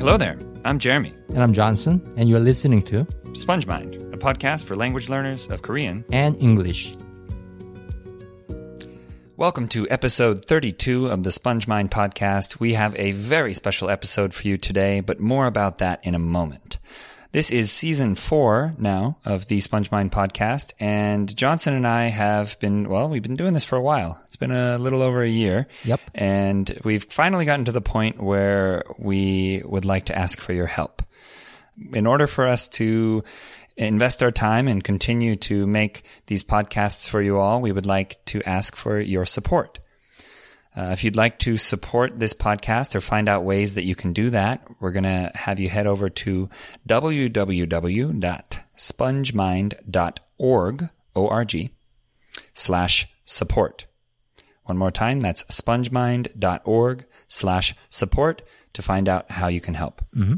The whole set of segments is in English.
Hello there. I'm Jeremy. And I'm Johnson, and you're listening to SpongeMind, a podcast for language learners of Korean and English. Welcome to episode 32 of the SpongeMind podcast. We have a very special episode for you today, but more about that in a moment. This is season four now of the SpongeMind podcast, and Johnson and I have been, well, we've been doing this for a while. It's been a little over a year. Yep. And we've finally gotten to the point where we would like to ask for your help. In order for us to invest our time and continue to make these podcasts for you all, we would like to ask for your support. Uh, if you'd like to support this podcast or find out ways that you can do that, we're going to have you head over to www.spongemind.org, O-R-G, slash support. One more time, that's spongemind.org slash support to find out how you can help. Mm-hmm.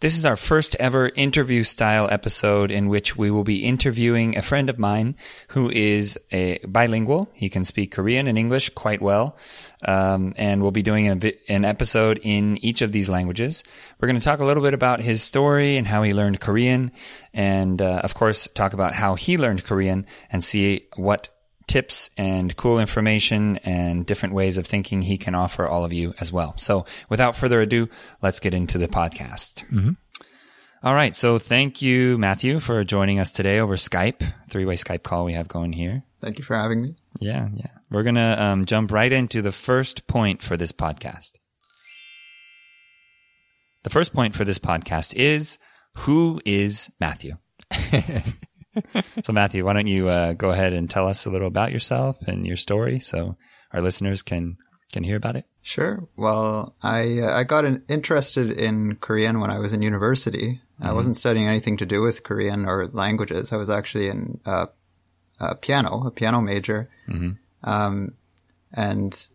This is our first ever interview style episode in which we will be interviewing a friend of mine who is a bilingual. He can speak Korean and English quite well. Um, and we'll be doing a, an episode in each of these languages. We're going to talk a little bit about his story and how he learned Korean. And, uh, of course, talk about how he learned Korean and see what tips and cool information and different ways of thinking he can offer all of you as well. So without further ado, let's get into the podcast. Mm-hmm. All right. So thank you, Mathieu, for joining us today over Skype, three way Skype call we have going here. Thank you for having me. Yeah. Yeah. We're going to um, jump right into the first point for this podcast. The first point for this podcast is who is Mathieu? so, Mathieu, why don't you uh, go ahead and tell us a little about yourself and your story, so our listeners can can hear about it? Sure. Well, I uh, I got an, interested in Korean when I was in university. Mm-hmm. I wasn't studying anything to do with Korean or languages. I was actually in uh, piano, a piano major, mm-hmm. um, and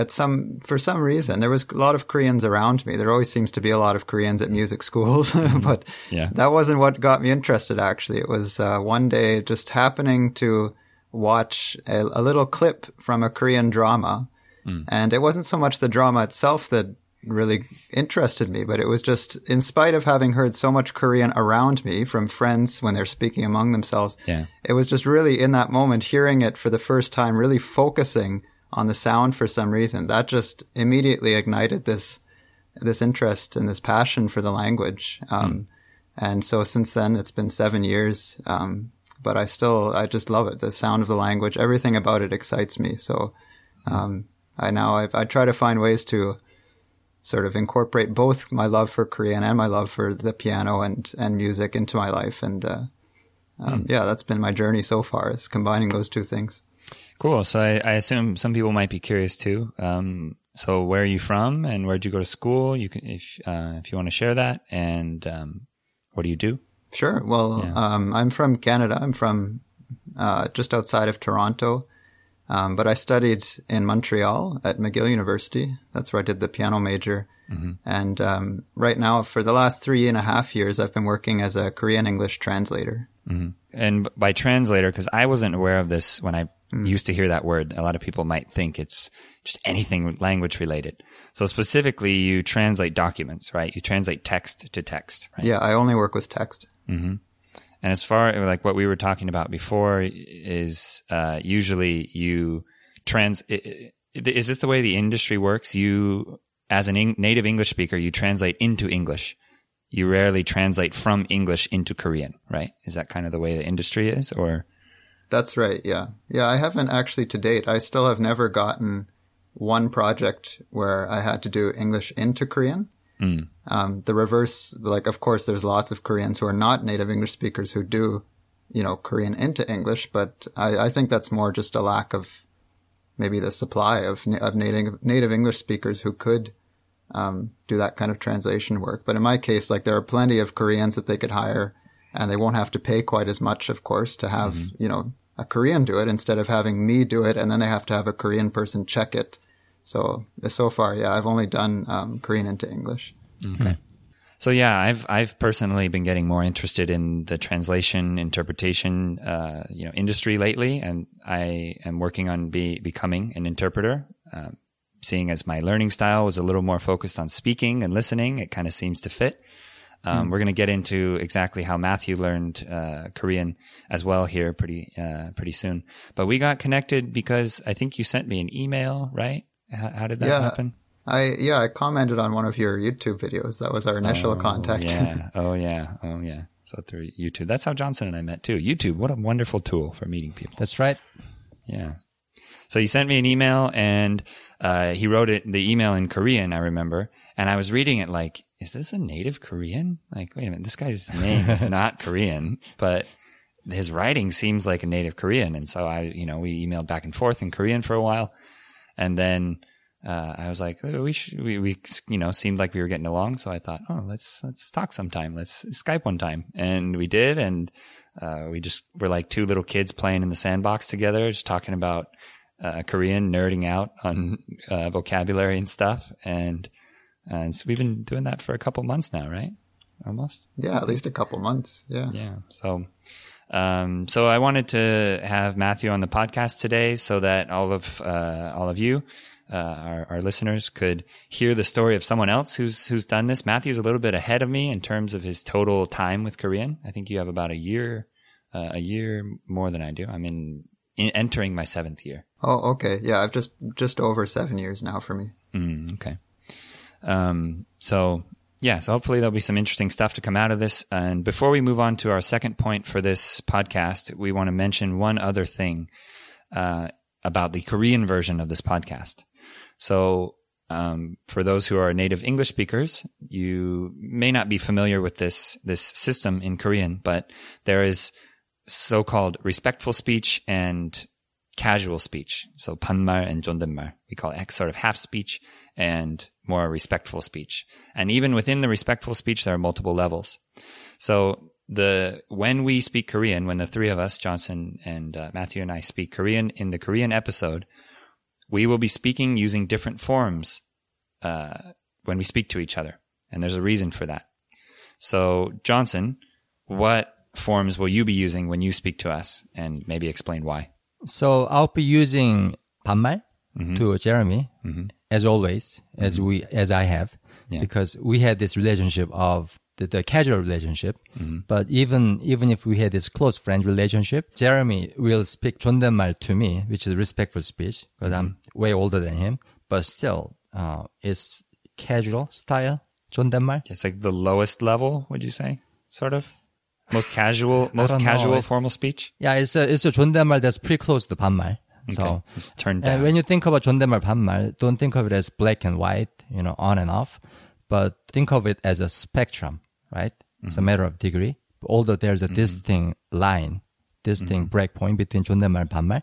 at some for some reason there was a lot of Koreans around me. There always seems to be a lot of Koreans at music schools, but yeah. that wasn't what got me interested. Actually, it was uh, one day just happening to watch a, a, little clip from a Korean drama, mm. and it wasn't so much the drama itself that really interested me, but it was just in spite of having heard so much Korean around me from friends when they're speaking among themselves. Yeah. It was just really in that moment hearing it for the first time, really focusing on the sound for some reason. That just immediately ignited this this interest and this passion for the language. Um, mm. And so since then, it's been seven years. Um, but I still, I just love it. The sound of the language, everything about it excites me. So, um, I now, I, I, try to find ways to sort of incorporate both my love for Korean and my love for the piano and, and music into my life. And, uh, mm. yeah, that's been my journey so far is combining those two things. Cool. So I, I, assume some people might be curious too. Um, so where are you from, and where did you go to school? You can, if uh, if you want to share that, and um, what do you do? Sure. Well, yeah. um, I'm from Canada. I'm from uh, just outside of Toronto, um, but I studied in Montreal at McGill University. That's where I did the piano major. Mm-hmm. And um, right now, for the last three and a half years, I've been working as a Korean English translator. Mm-hmm. And by translator, because I wasn't aware of this when I mm. used to hear that word, a lot of people might think it's just anything language related. So specifically, you translate documents, right? You translate text to text, right? Yeah, I only work with text. Mm-hmm. And as far like what we were talking about before is uh, usually you trans. Is this the way the industry works? You, as a native English speaker, you translate into English you rarely translate from English into Korean, right? Is that kind of the way the industry is or? That's right. Yeah. Yeah. I haven't actually to date. I still have never gotten one project where I had to do English into Korean. Mm. Um, the reverse, like, of course, there's lots of Koreans who are not native English speakers who do, you know, Korean into English, but I, I think that's more just a lack of maybe the supply of, of native, native English speakers who could um, do that kind of translation work. But in my case, like there are plenty of Koreans that they could hire and they won't have to pay quite as much, of course, to have, mm-hmm. you know, a Korean do it instead of having me do it. And then they have to have a Korean person check it. So, so far, yeah, I've only done um, Korean into English. Okay. So yeah, I've I've personally been getting more interested in the translation interpretation uh, you know industry lately, and I am working on be becoming an interpreter. Um, seeing as my learning style was a little more focused on speaking and listening, it kind of seems to fit. Um, We're going to get into exactly how Mathieu learned uh, Korean as well here pretty uh, pretty soon. But we got connected because I think you sent me an email, right? How, how did that Yeah. happen? I yeah, I commented on one of your YouTube videos. That was our initial contact. Yeah. Oh yeah. Oh yeah. So through YouTube. That's how Johnson and I met too. YouTube. What a wonderful tool for meeting people. That's right. Yeah. So he sent me an email and uh, he wrote it the email in Korean, I remember. And I was reading it like, is this a native Korean? Like, wait a minute, this guy's name is not Korean, but his writing seems like a native Korean. And so I, you know, we emailed back and forth in Korean for a while. And then uh, I was like, oh, we should, we, we, you know, seemed like we were getting along. So I thought, oh, let's, let's talk sometime. Let's Skype one time. And we did. And, uh, we just were like two little kids playing in the sandbox together, just talking about, uh, Korean, nerding out on, uh, vocabulary and stuff. And, and so we've been doing that for a couple months now, right? Almost. Yeah, at least a couple months. Yeah. Yeah. So, um, so I wanted to have Mathieu on the podcast today so that all of, uh, all of you, uh, our, our listeners could hear the story of someone else who's, who's done this. Mathieu's a little bit ahead of me in terms of his total time with Korean. I think you have about a year, uh, a year more than I do. I'm in, in entering my seventh year. Oh, okay. Yeah, I've just just over seven years now for me. Mm, okay. Um, so yeah, so hopefully there'll be some interesting stuff to come out of this. And before we move on to our second point for this podcast, we want to mention one other thing uh, about the Korean version of this podcast. So um, for those who are native English speakers, you may not be familiar with this this system in Korean, but there is so-called respectful speech and casual speech. So banmal and jondaenmal, we call it sort of half speech and more respectful speech. And even within the respectful speech, there are multiple levels. So the when we speak Korean, when the three of us, Johnson and uh, Mathieu and I, speak Korean in the Korean episode, we will be speaking using different forms uh, when we speak to each other, and there's a reason for that. So Johnson, what forms will you be using when you speak to us, and maybe explain why? So I'll be using 반말 to Jeremy as always, as we as I have, Yeah. because we had this relationship of the, the casual relationship. But even even if we had this close friend relationship, Jeremy will speak 존댓말 to me, which is respectful speech, because I'm way older than him. But still, uh, it's casual style 존댓말. It's like the lowest level, would you say? Sort of most casual, most don't know. casual It's- formal speech. Yeah, it's a it's a 존댓말 that's pretty close to 반말. So. Okay, it's turned And down. when you think about 존댓말 반말, don't think of it as black and white, you know, on and off, but think of it as a spectrum, right? It's a matter of degree. Although there's a distinct line, distinct breakpoint between 존댓말 and 반말.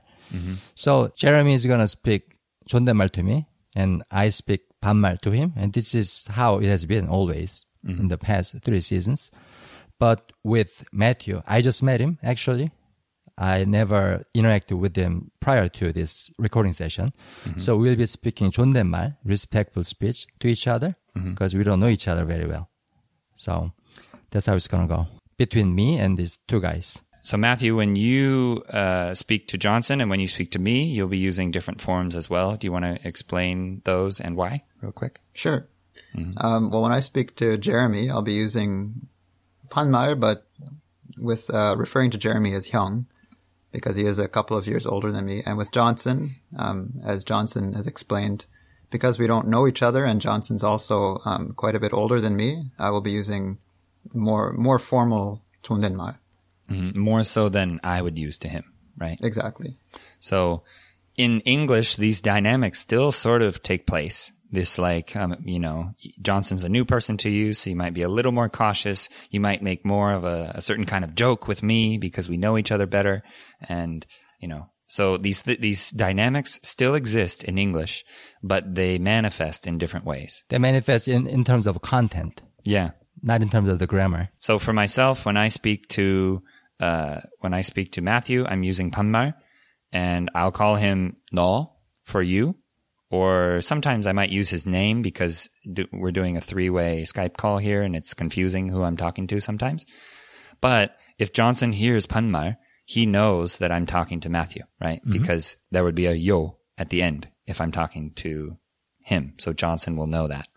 So Jeremy is gonna speak 존댓말 to me, and I speak 반말 to him, and this is how it has been always in the past three seasons. But with Mathieu, I just met him actually. I never interacted with him prior to this recording session. Mm-hmm. So we'll be speaking 존댓말, respectful speech to each other because mm-hmm. we don't know each other very well. So that's how it's going to go between me and these two guys. So, Mathieu, when you uh, speak to Johnson and when you speak to me, you'll be using different forms as well. Do you want to explain those and why, real quick? Sure. Mm-hmm. Um, well, when I speak to Jeremy, I'll be using Banmal, but with uh, referring to Jeremy as hyung, because he is a couple of years older than me, and with Johnson, um, as Johnson has explained, because we don't know each other, and Johnson's also um, quite a bit older than me, I will be using more more formal Jondaenmal. Mm-hmm. More so than I would use to him, right? Exactly. So in English, these dynamics still sort of take place, this like um, you know johnson's a new person to you so you might be a little more cautious. You might make more of a, a certain kind of joke with me because we know each other better. And you know so these th- these dynamics still exist in english but they manifest in different ways. They manifest in, in terms of content. Yeah. Not in terms of the grammar. So for myself when i speak to uh, when i speak to mathieu i'm using banmal and i'll call him no for you or sometimes I might use his name because do, we're doing a three-way Skype call here, and it's confusing who I'm talking to sometimes. But if Johnson hears 반말, he knows that I'm talking to Mathieu, right? Because there would be a yo at the end if I'm talking to him. So Johnson will know that.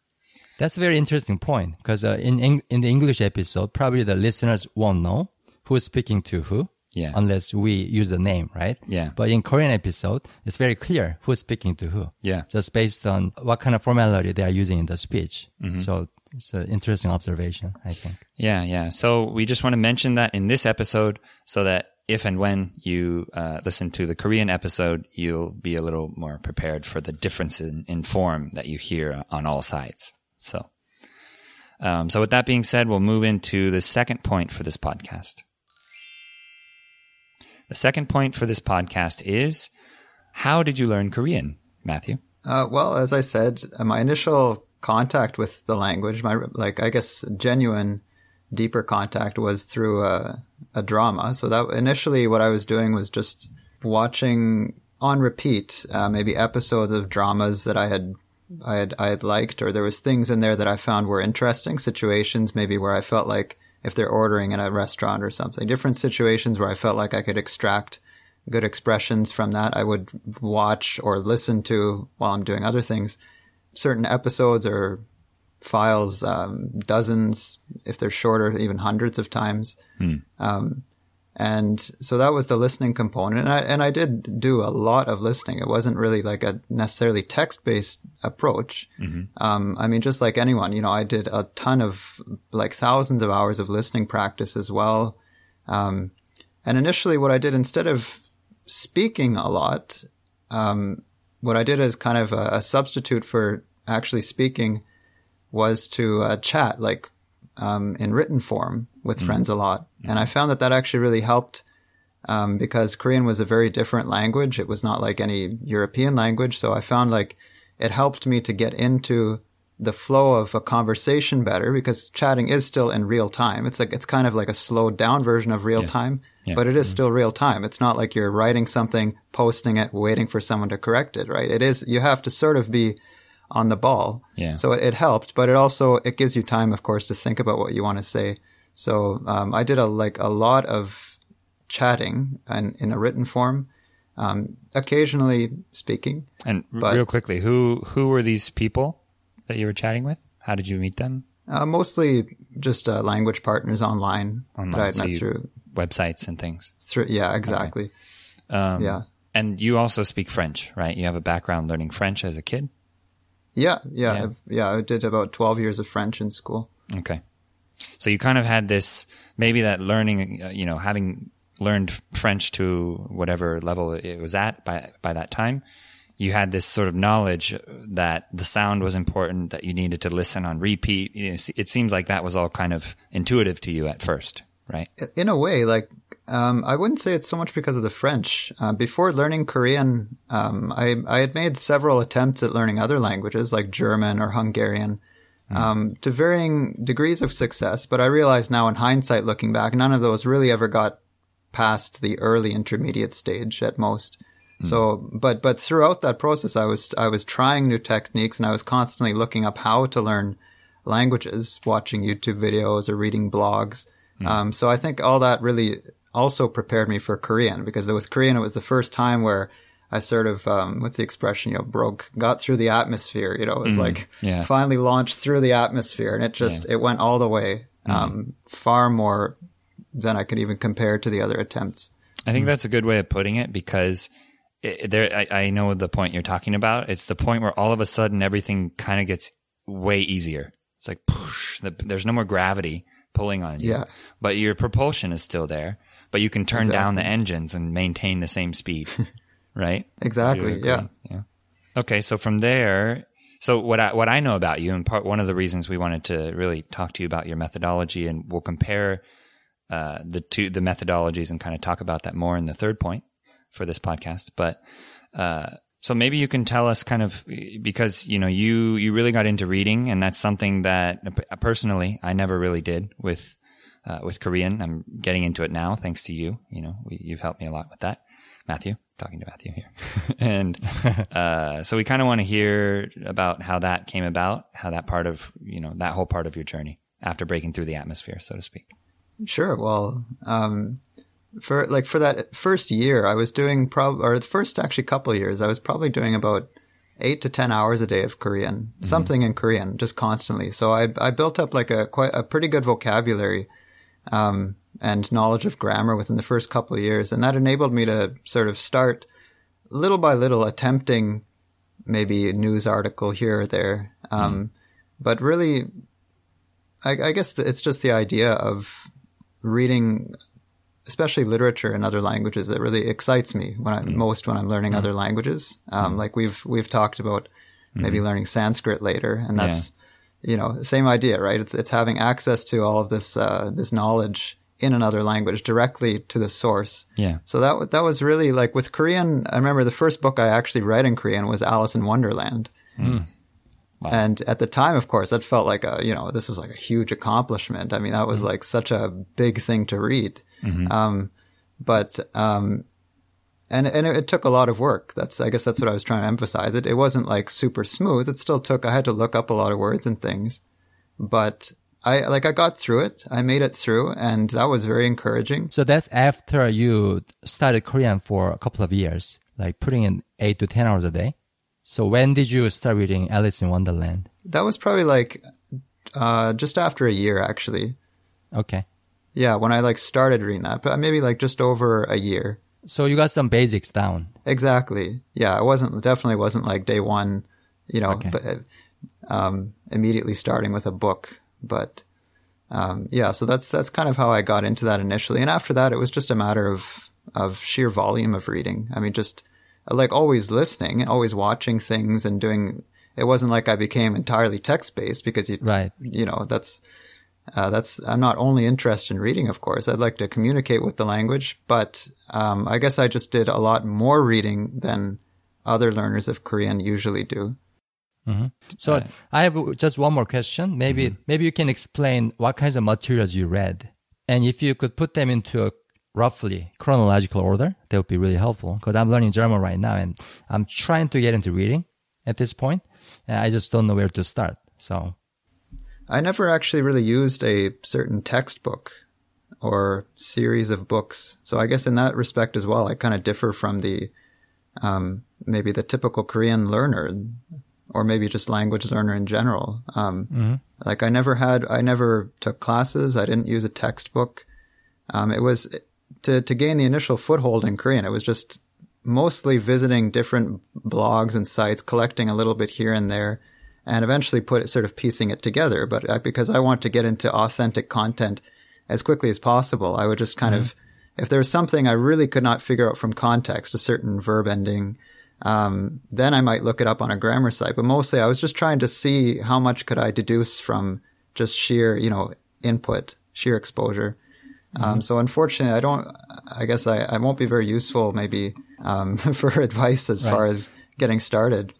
That's a very interesting point because uh, in in the English episode, probably the listeners won't know who's speaking to who. Yeah. Unless we use the name, right? Yeah. But in Korean episode, it's very clear who's speaking to who. Yeah. Just based on what kind of formality they are using in the speech. Mm-hmm. So it's an interesting observation, I think. Yeah, yeah. So we just want to mention that in this episode so that if and when you uh, listen to the Korean episode, you'll be a little more prepared for the difference in, in form that you hear on all sides. So, um, so with that being said, we'll move into the second point for this podcast. The second point for this podcast is how did you learn Korean, Mathieu? Uh, well, as I said, uh, my initial contact with the language, my like I guess genuine, deeper contact was through a, a drama. So that initially, what I was doing was just watching on repeat, uh, maybe episodes of dramas that I had. I had I had liked, or there was things in there that I found were interesting situations, maybe where I felt like if they're ordering in a restaurant or something, different situations where I felt like I could extract good expressions from that. I would watch or listen to while I'm doing other things. Certain episodes or files, um, dozens, if they're shorter, even hundreds of times. Um, and so that was the listening component. And I, and I did do a lot of listening. It wasn't really like a necessarily text based approach. Um, I mean, just like anyone, you know, I did a ton of like thousands of hours of listening practice as well. Um, and initially, what I did instead of speaking a lot, um, what I did as kind of a, a substitute for actually speaking was to uh, chat, like um, in written form with mm-hmm. friends a lot. And I mm-hmm. found that that actually really helped um, because Korean was a very different language. It was not like any European language. So I found like it helped me to get into the flow of a conversation better because chatting is still in real time. It's like, it's kind of like a slowed down version of real time, Yeah. but it is mm-hmm. still real time. It's not like you're writing something, posting it, waiting for someone to correct it, right? It is, you have to sort of be on the ball. Yeah. So it, it helped, but it also, it gives you time, of course, to think about what you want to say. So, um, I did a, like a lot of chatting and in a written form, um, occasionally speaking. And r- real quickly, who who were these people that you were chatting with? How did you meet them? Uh, mostly just uh, language partners online, Online, that I so through. Websites and things. Through yeah, exactly. Um, Yeah. And you also speak French, right? You have a background learning French as a kid. Yeah, yeah, Yeah. Yeah. I did about twelve years of French in school. Okay. So you kind of had this, maybe that learning, uh, you know, having learned French to whatever level it was at by, by that time, you had this sort of knowledge that the sound was important, that you needed to listen on repeat. It seems like that was all kind of intuitive to you at first, right? in a way, like um, I wouldn't say it's so much because of the French. Uh, before learning Korean, um, I I had made several attempts at learning other languages like German or Hungarian, um, to varying degrees of success. But I realize now, in hindsight, looking back, none of those really ever got past the early intermediate stage at most. So, but but throughout that process, I was I was trying new techniques and I was constantly looking up how to learn languages, watching YouTube videos or reading blogs. Um, so I think all that really also prepared me for Korean because with Korean it was the first time where I sort of um, what's the expression you know broke got through the atmosphere. You know, it was like yeah. finally launched through the atmosphere and it just it went all the way um, far more than I could even compare to the other attempts. I think that's a good way of putting it because it, there, I, I know the point you're talking about. It's the point where all of a sudden everything kind of gets way easier. It's like, push, the, there's no more gravity pulling on you. Yeah. But your propulsion is still there, but you can turn down the engines and maintain the same speed, right? Exactly. Yeah. Yeah. Okay. So from there, so what I, what I know about you and part, one of the reasons we wanted to really talk to you about your methodology and we'll compare, uh, the two, the methodologies and kind of talk about that more in the third point for this podcast. But, uh, so maybe you can tell us kind of because you know you you really got into reading and that's something that uh, personally I never really did with uh, with Korean. I'm getting into it now thanks to you. You know, we, you've helped me a lot with that. Mathieu, talking to Mathieu here. and uh, so we kind of want to hear about how that came about, how that part of, you know, that whole part of your journey after breaking through the atmosphere, so to speak. Sure. Well, um, for like for that first year, I was doing probably, or the first actually couple years, I was probably doing about eight to 10 hours a day of Korean, something in Korean, just constantly. So I, I built up like a quite a pretty good vocabulary, um, and knowledge of grammar within the first couple of years. And that enabled me to sort of start little by little attempting maybe a news article here or there. Um, but really, I, I guess it's just the idea of reading, especially literature in other languages, that really excites me when I most when I'm learning other languages. Um, Like we've we've talked about maybe learning Sanskrit later, and that's you know same idea, right? It's it's having access to all of this uh, this knowledge in another language directly to the source. Yeah. So that that was really like with Korean. I remember the first book I actually read in Korean was Alice in Wonderland. Wow. And at the time, of course, that felt like a, you know, this was like a huge accomplishment. I mean, that was like such a big thing to read. Um, but, um, and, and it, it took a lot of work. That's, I guess that's what I was trying to emphasize. It, it wasn't like super smooth. It still took, I had to look up a lot of words and things, but I, like, I got through it. I made it through and that was very encouraging. So that's after you studied Korean for a couple of years, like putting in eight to 10 hours a day. So when did you start reading Alice in Wonderland? That was probably like, uh, just after a year, actually. Okay. Yeah, when I like started reading that, but maybe like just over a year. So you got some basics down. Exactly. Yeah, it wasn't definitely wasn't like day one, you know, Okay. but um, immediately starting with a book. But um, yeah, so that's that's kind of how I got into that initially, and after that, it was just a matter of of sheer volume of reading. I mean, just like always listening, always watching things, and doing. It wasn't like I became entirely text based because you Right. you know that's uh, that's I'm not only interested in reading, of course. I'd like to communicate with the language, but um, I guess I just did a lot more reading than other learners of Korean usually do. So I have just one more question. Maybe maybe you can explain what kinds of materials you read, and if you could put them into a roughly chronological order, that would be really helpful. Because I'm learning German right now, and I'm trying to get into reading at this point. point, and I just don't know where to start. So I never actually really used a certain textbook or series of books, so I guess in that respect as well, I kind of differ from the um, maybe the typical Korean learner, or maybe just language learner in general. Um, Like I never had, I never took classes. I didn't use a textbook. Um, it was to to gain the initial foothold in Korean. It was just mostly visiting different blogs and sites, collecting a little bit here and there, and eventually put it sort of piecing it together. But uh, because I want to get into authentic content as quickly as possible, I would just kind of, if there was something I really could not figure out from context, a certain verb ending, um, then I might look it up on a grammar site. But mostly I was just trying to see how much could I deduce from just sheer, you know, input, sheer exposure. Um, so unfortunately, I don't, I guess I, I won't be very useful maybe, um, for advice as far as getting started.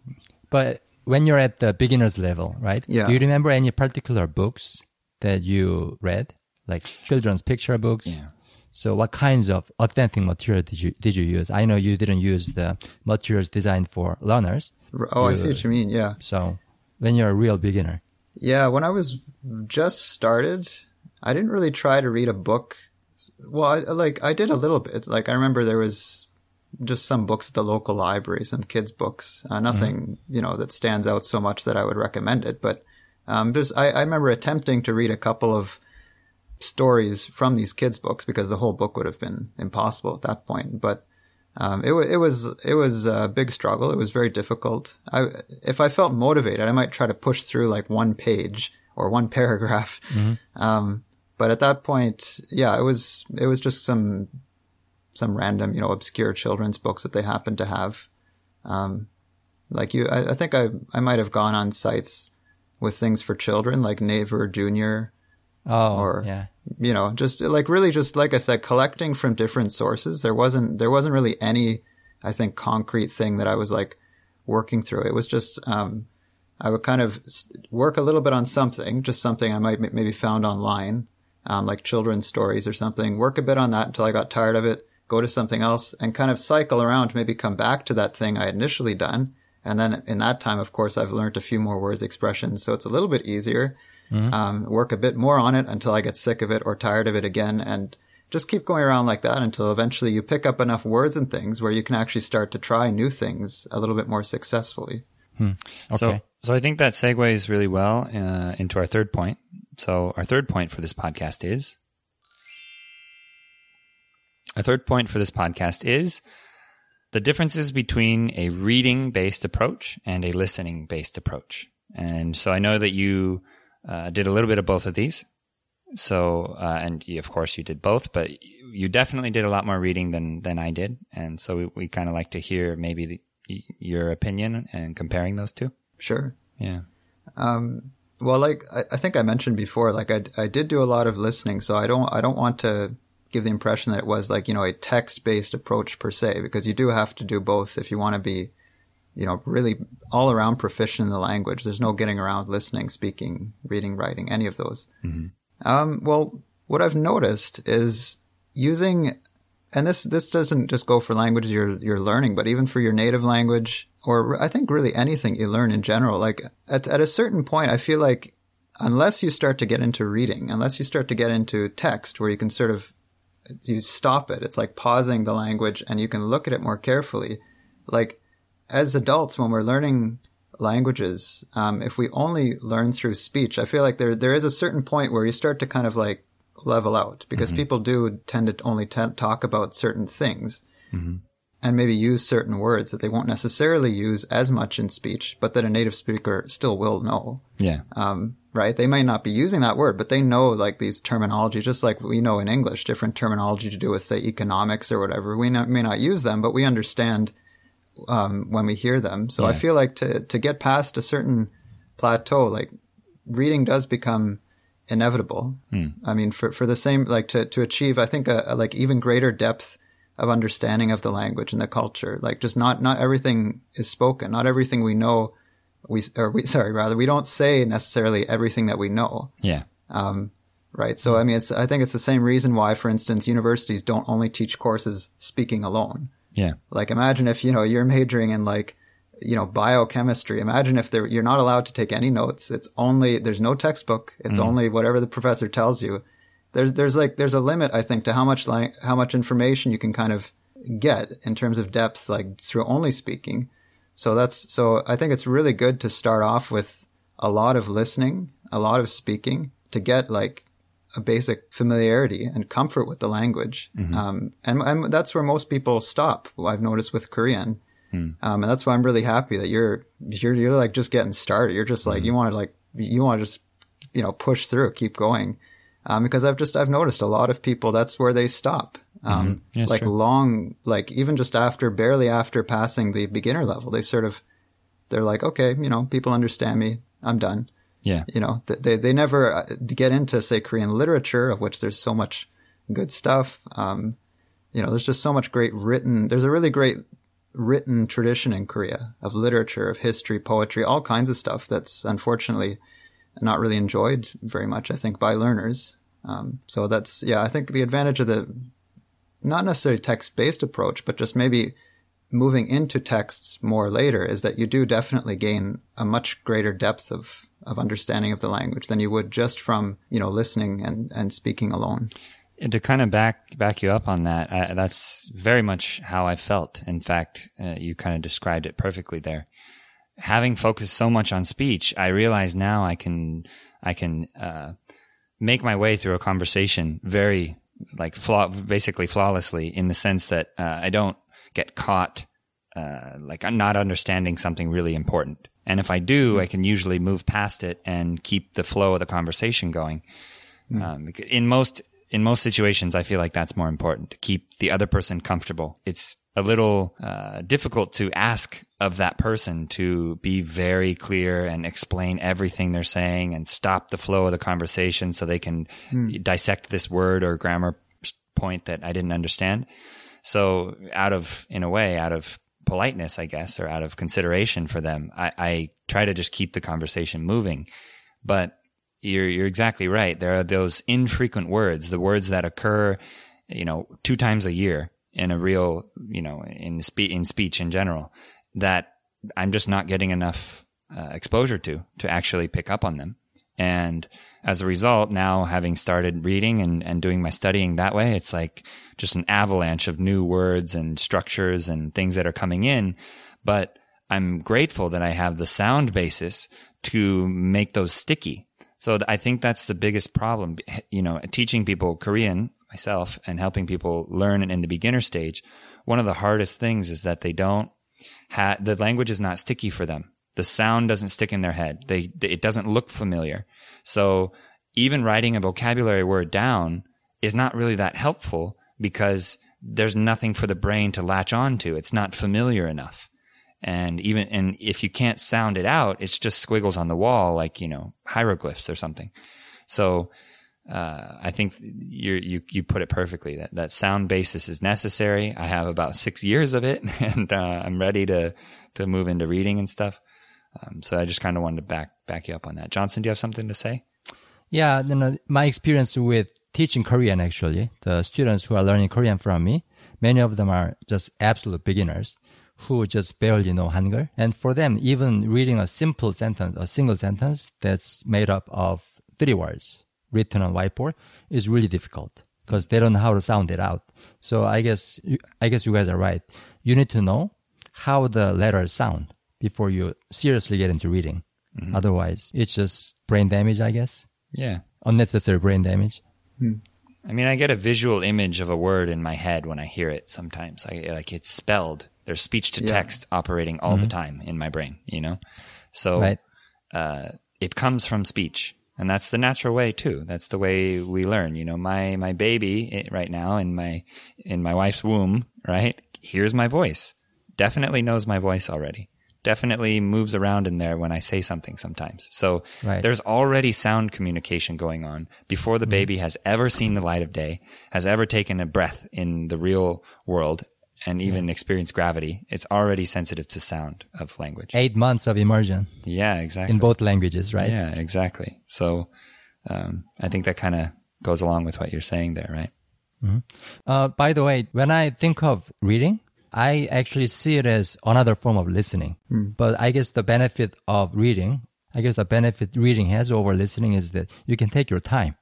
But when you're at the beginner's level, right? Yeah. Do you remember any particular books that you read, like children's picture books? Yeah. So, what kinds of authentic material did you did you use? I know you didn't use the materials designed for learners. Oh, I see what you mean. Yeah. So, when you're a real beginner, Yeah, when I was just started, I didn't really try to read a book. Well, I, like I did a little bit. Like I remember there was just some books at the local library, some kids' books. Uh, nothing, you know, that stands out so much that I would recommend it. But um, just I, I remember attempting to read a couple of stories from these kids' books because the whole book would have been impossible at that point. But um, it, it was it was a big struggle. It was very difficult. I, if I felt motivated, I might try to push through like one page or one paragraph. Um, but at that point, yeah, it was it was just some some random, you know, obscure children's books that they happened to have. Um, like you, I, I think I I might have gone on sites with things for children like Naver Junior oh, Or- yeah, you know, just like really just like I said, collecting from different sources. There wasn't there wasn't really any, I think, concrete thing that I was like working through. It was just um, I would kind of work a little bit on something, just something I might maybe found online, um, like children's stories or something. Work a bit on that until I got tired of it. Go to something else and kind of cycle around. Maybe come back to that thing I had initially done. And then in that time, of course, I've learned a few more words, expressions, so it's a little bit easier um, work a bit more on it until I get sick of it or tired of it again, and just keep going around like that until eventually you pick up enough words and things where you can actually start to try new things a little bit more successfully. Okay. So, so I think that segues really well uh, into our third point. So, our third point for this podcast is our third point for this podcast is the differences between a reading based approach and a listening based approach. And so, I know that you uh, did a little bit of both of these. So, uh, and you, of course, you did both, but you definitely did a lot more reading than than I did. And so, we, we kind of like to hear maybe the, your opinion and comparing those two. Sure. Yeah. Um, well, like I, I think I mentioned before, like I, I did do a lot of listening, so I don't I don't want to give the impression that it was like you know a text based approach per se, because you do have to do both if you want to be, you know, really all around proficient in the language. There's no getting around listening, speaking, reading, writing, any of those. Um, well, what I've noticed is using, and this this doesn't just go for languages you're you're learning, but even for your native language, or I think really anything you learn in general. Like at at a certain point, I feel like unless you start to get into reading, unless you start to get into text, where you can sort of you stop it. It's like pausing the language, and you can look at it more carefully. Like as adults, when we're learning languages, um, if we only learn through speech, I feel like there there is a certain point where you start to kind of like level out because people do tend to only t- talk about certain things and maybe use certain words that they won't necessarily use as much in speech, but that a native speaker still will know. Yeah. Um, right? They may not be using that word, but they know like these terminology, just like we know in English, different terminology to do with say economics or whatever. We not, may not use them, but we understand um, when we hear them. So I feel like to to get past a certain plateau, like reading does become inevitable. I mean, for for the same like to to achieve, I think a, a like even greater depth of understanding of the language and the culture. Like just not not everything is spoken, not everything we know. We or we sorry rather we don't say necessarily everything that we know Yeah. Um, right? So I mean, it's I think it's the same reason why, for instance, universities don't only teach courses speaking alone. Yeah. Like imagine if you know you're majoring in like you know biochemistry. Imagine if there, you're not allowed to take any notes. It's only there's no textbook. It's only whatever the professor tells you. There's there's like there's a limit I think to how much like how much information you can kind of get in terms of depth like through only speaking. So that's so I think it's really good to start off with a lot of listening, a lot of speaking to get like a basic familiarity and comfort with the language. Um, and, and that's where most people stop. I've noticed with Korean. Um, and that's why I'm really happy that you're, you're, you're like just getting started. You're just like, you want to like, you want to just, you know, push through, keep going. Um, because I've just, I've noticed a lot of people, that's where they stop. Um, it's like true. long, like even just after, barely after passing the beginner level, they sort of, they're like, okay, you know, people understand me. I'm done Yeah. you know they they never uh, get into say Korean literature of which there's so much good stuff um you know there's just so much great written there's a really great written tradition in Korea of literature of history poetry all kinds of stuff that's unfortunately not really enjoyed very much I think by learners um so that's yeah I think the advantage of the not necessarily text based approach but just maybe moving into texts more later is that you do definitely gain a much greater depth of, of understanding of the language than you would just from, you know, listening and, and speaking alone. And to kind of back back you up on that, that's very much how I felt. In fact, uh, you kind of described it perfectly there. Having focused so much on speech, I realize now I can I can uh, make my way through a conversation very like flaw, basically flawlessly in the sense that uh, I don't get caught uh, like I'm not understanding something really important. And if I do, I can usually move past it and keep the flow of the conversation going. Um, in most in most situations, I feel like that's more important to keep the other person comfortable. It's a little uh, difficult to ask of that person to be very clear and explain everything they're saying and stop the flow of the conversation so they can dissect this word or grammar point that I didn't understand. So out of, in a way, out of politeness, I guess, or out of consideration for them, I, I try to just keep the conversation moving. But you're, you're exactly right. There are those infrequent words, the words that occur, you know, two times a year in a real, you know, in spe- in speech in general that I'm just not getting enough uh, exposure to, to actually pick up on them. And as a result, now having started reading and, and doing my studying that way, it's like just an avalanche of new words and structures and things that are coming in. But I'm grateful that I have the sound basis to make those sticky. So I think that's the biggest problem. Eh, you know, teaching people Korean myself and helping people learn in the beginner stage. One of the hardest things is that they don't the language is not sticky for them. The sound doesn't stick in their head. They, it doesn't look familiar. So even writing a vocabulary word down is not really that helpful because there's nothing for the brain to latch on to. It's not familiar enough. And even, and if you can't sound it out, it's just squiggles on the wall, like, you know, hieroglyphs or something. So, uh, I think you you you put it perfectly. That that sound basis is necessary. I have about six years of it, and uh, I'm ready to to move into reading and stuff. Um, so I just kind of wanted to back back you up on that. Johnson, do you have something to say? Yeah, you know, my experience with teaching Korean actually, the students who are learning Korean from me, many of them are just absolute beginners who just barely know Hangul. And for them, even reading a simple sentence, a single sentence that's made up of three words written on whiteboard is really difficult because they don't know how to sound it out. So I guess, I guess you guys are right. You need to know how the letters sound before you seriously get into reading. Mm-hmm. Otherwise, it's just brain damage, I guess. Yeah. Unnecessary brain damage. Hmm. I mean, I get a visual image of a word in my head when I hear it sometimes. I like it's spelled. There's speech to text yeah. operating all mm-hmm. the time in my brain, you know? So, right. uh, it comes from speech. And that's the natural way too. That's the way we learn. You know, my, my baby right now in my, in my wife's womb, right? Hears my voice. Definitely knows my voice already definitely moves around in there when I say something sometimes. So right. there's already sound communication going on before the mm-hmm. baby has ever seen the light of day, has ever taken a breath in the real world and even yeah. experienced gravity. It's already sensitive to sound of language. Eight months of immersion. Yeah, exactly. In both languages, right? Yeah, exactly. So, um, I think that kind of goes along with what you're saying there, right? Mm-hmm. Uh, by the way, when I think of reading, I actually see it as another form of listening. Mm. But I guess the benefit of reading, I guess the benefit reading has over listening is that you can take your time.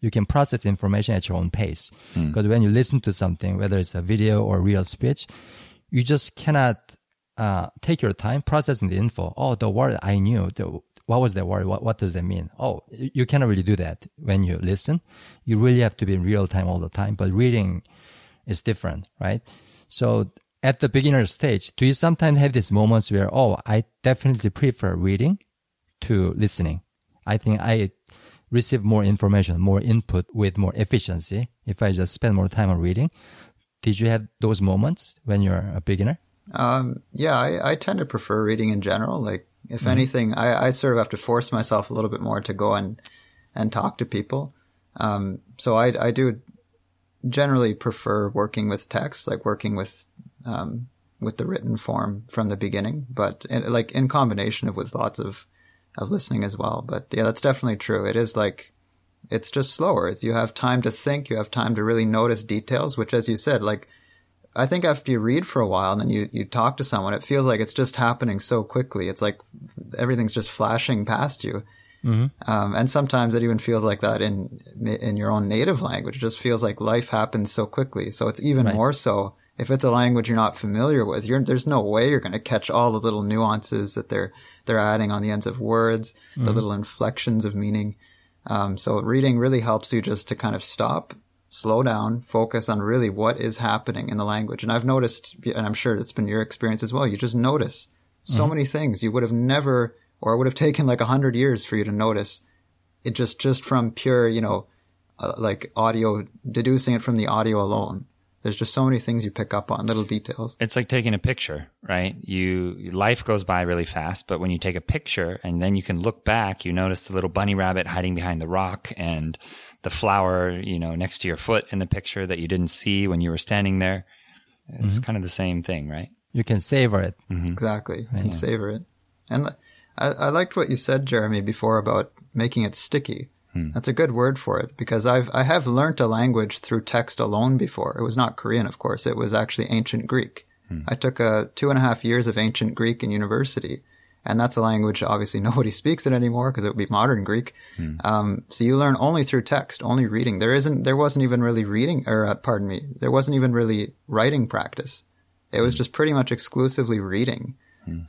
You can process information at your own pace. Because mm. when you listen to something, whether it's a video or real speech, you just cannot uh, take your time processing the info. Oh, the word I knew. The, what was that word? What, what does that mean? Oh, you cannot really do that when you listen. You really have to be in real time all the time. But reading is different, right? So at the beginner stage, do you sometimes have these moments where, oh, I definitely prefer reading to listening? I think I receive more information, more input with more efficiency if I just spend more time on reading. Did you have those moments when you're a beginner? Um, yeah, I, I, tend to prefer reading in general. Like, if mm-hmm. anything, I, I, sort of have to force myself a little bit more to go and, and talk to people. Um, so I, I do generally prefer working with text, like working with um, with the written form from the beginning, but in, like in combination of with lots of of listening as well. But yeah, that's definitely true. It is like it's just slower. It's, you have time to think. You have time to really notice details. Which, as you said, like I think after you read for a while and then you you talk to someone, it feels like it's just happening so quickly. It's like everything's just flashing past you. Mm-hmm. Um, and sometimes it even feels like that in in your own native language. It just feels like life happens so quickly. So it's even right. more so if it's a language you're not familiar with, there's no way you're going to catch all the little nuances that they're they're adding on the ends of words, mm-hmm. the little inflections of meaning. Um, so reading really helps you just to kind of stop, slow down, focus on really what is happening in the language. And I've noticed, and I'm sure it's been your experience as well. You just notice so mm-hmm. many things you would have never, or it would have taken like a hundred years for you to notice. It just just from pure, you know, uh, like audio, deducing it from the audio alone. There's just so many things you pick up on, little details. It's like taking a picture, right? You life goes by really fast, but when you take a picture and then you can look back, you notice the little bunny rabbit hiding behind the rock and the flower, you know, next to your foot in the picture that you didn't see when you were standing there. It's mm-hmm. kind of the same thing, right? You can savor it. Mm-hmm. Exactly. You can yeah. savor it. And I, I liked what you said, Jeremy, before about making it sticky. Hmm. That's a good word for it because I've I have learnt a language through text alone before. It was not Korean, of course. It was actually ancient Greek. Hmm. I took a two and a half years of ancient Greek in university, and that's a language obviously nobody speaks it anymore because it would be modern Greek. Hmm. Um, so you learn only through text, only reading. There isn't, there wasn't even really reading, or uh, pardon me, there wasn't even really writing practice. It was just pretty much exclusively reading.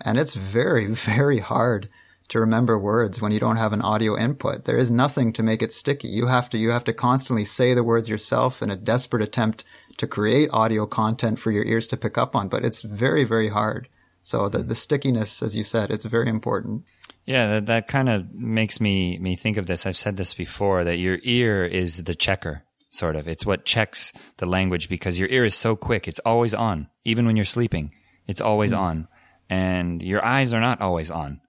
And it's very, very hard to remember words when you don't have an audio input. There is nothing to make it sticky. You have to, you have to constantly say the words yourself in a desperate attempt to create audio content for your ears to pick up on. But it's very, very hard. So the, the stickiness, as you said, it's very important. Yeah, that, that kind of makes me me think of this. I've said this before that your ear is the checker, sort of. It's what checks the language because your ear is so quick. It's always on, even when you're sleeping. It's always hmm. on, and your eyes are not always on,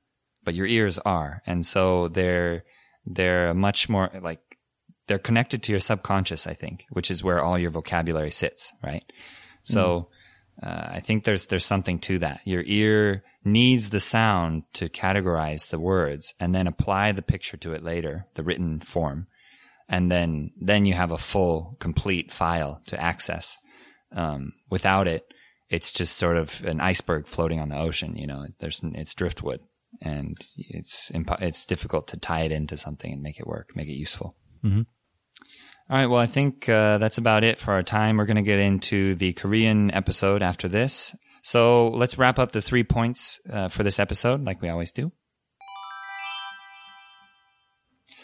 but your ears are, and so they're they're much more like they're connected to your subconscious. I think, which is where all your vocabulary sits, right? So. Uh, I think there's there's something to that. Your ear needs the sound to categorize the words and then apply the picture to it later, the written form, and then then you have a full, complete file to access. Um, without it, it's just sort of an iceberg floating on the ocean. You know, there's it's driftwood, and it's impo- it's difficult to tie it into something and make it work, make it useful. All right. Well, I think uh, that's about it for our time. We're going to get into the Korean episode after this. So let's wrap up the three points uh, for this episode, like we always do.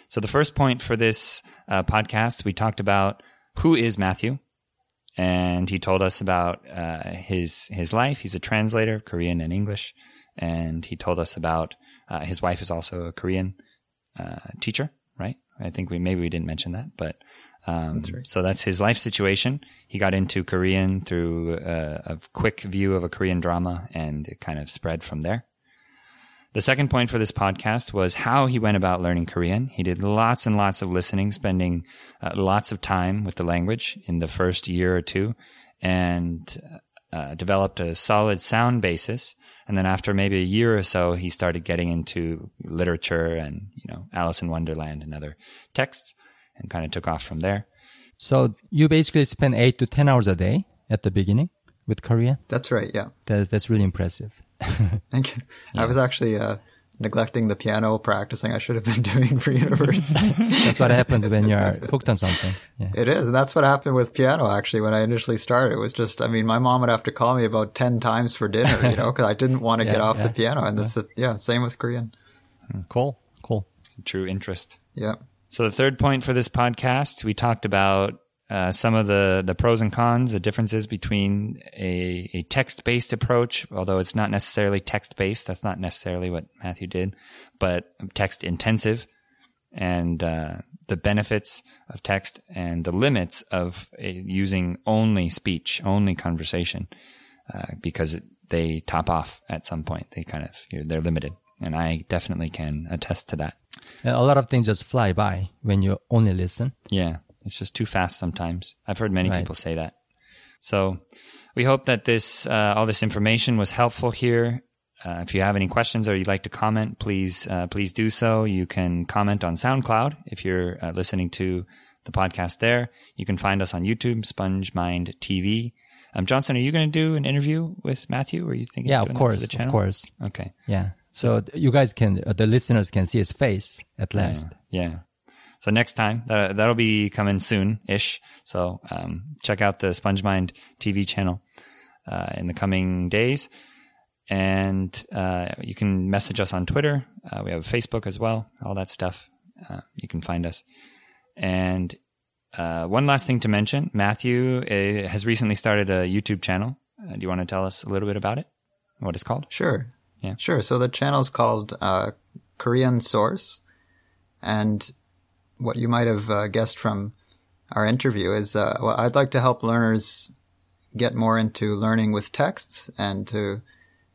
So the first point for this uh, podcast, we talked about who is Mathieu, and he told us about uh, his his life. He's a translator of Korean and English, and he told us about uh, his wife is also a Korean uh, teacher, right? I think we maybe we didn't mention that, but um, so that's his life situation. He got into Korean through uh, a quick view of a Korean drama, and it kind of spread from there. The second point for this podcast was how he went about learning Korean. He did lots and lots of listening, spending uh, lots of time with the language in the first year or two, and uh, developed a solid sound basis. And then after maybe a year or so, he started getting into literature and, you know, Alice in Wonderland and other texts and kind of took off from there. So you basically spend eight to 10 hours a day at the beginning with Korean. That's right. Yeah. That, that's really impressive. Thank you. I was actually uh, neglecting the piano practicing I should have been doing for university. That's what happens when you're hooked on something. Yeah. it is. And that's what happened with piano actually when I initially started. It was just, I mean, my mom would have to call me about 10 times for dinner, you know, because I didn't want to Yeah, get off yeah, the piano. And that's, it. yeah, same with Korean. Hmm, cool. Cool. True interest. Yeah. So the third point for this podcast, we talked about uh, some of the, the pros and cons, the differences between a, a text based approach, although it's not necessarily text based. That's not necessarily what Mathieu did, but text intensive and uh, the benefits of text and the limits of uh, using only speech, only conversation, uh, because it, they top off at some point. They kind of, you're, they're limited. And I definitely can attest to that. A lot of things just fly by when you only listen. Yeah, it's just too fast sometimes. I've heard many Right. people say that. So we hope that this uh, all this information was helpful here. Uh, if you have any questions or you'd like to comment, please uh, please do so. You can comment on SoundCloud if you're uh, listening to the podcast there. You can find us on YouTube, SpongeMind TV. Um, Johnson, are you going to do an interview with Mathieu? Or are you thinking? Yeah, of of doing that for course. Of course. Okay. Yeah. So you guys can, uh, the listeners can see his face at last. Yeah. So next time that that'll be coming soon ish. So um, check out the SpongeMind TV channel uh, in the coming days, and uh, you can message us on Twitter. Uh, we have Facebook as well. All that stuff. Uh, you can find us. And uh, one last thing to mention: Mathieu uh, has recently started a YouTube channel. Uh, do you want to tell us a little bit about it? What it's called? Sure. Yeah. Sure. So the channel is called uh, Korean Source, and what you might have uh, guessed from our interview is, uh, well, I'd like to help learners get more into learning with texts and to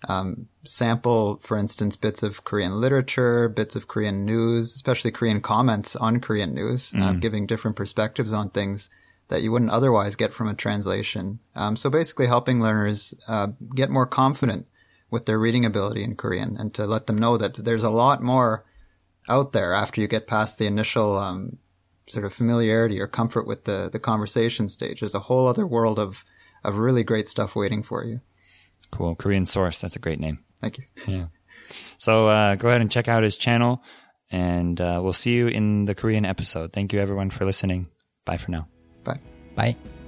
um, sample, for instance, bits of Korean literature, bits of Korean news, especially Korean comments on Korean news, uh, giving different perspectives on things that you wouldn't otherwise get from a translation. Um, so basically, helping learners uh, get more confident with their reading ability in Korean and to let them know that there's a lot more out there after you get past the initial um, sort of familiarity or comfort with the, the conversation stage. There's a whole other world of, of really great stuff waiting for you. Cool. Korean Source. That's a great name. Thank you. Yeah. So uh, go ahead and check out his channel, and uh, we'll see you in the Korean episode. Thank you, everyone, for listening. Bye for now. Bye. Bye.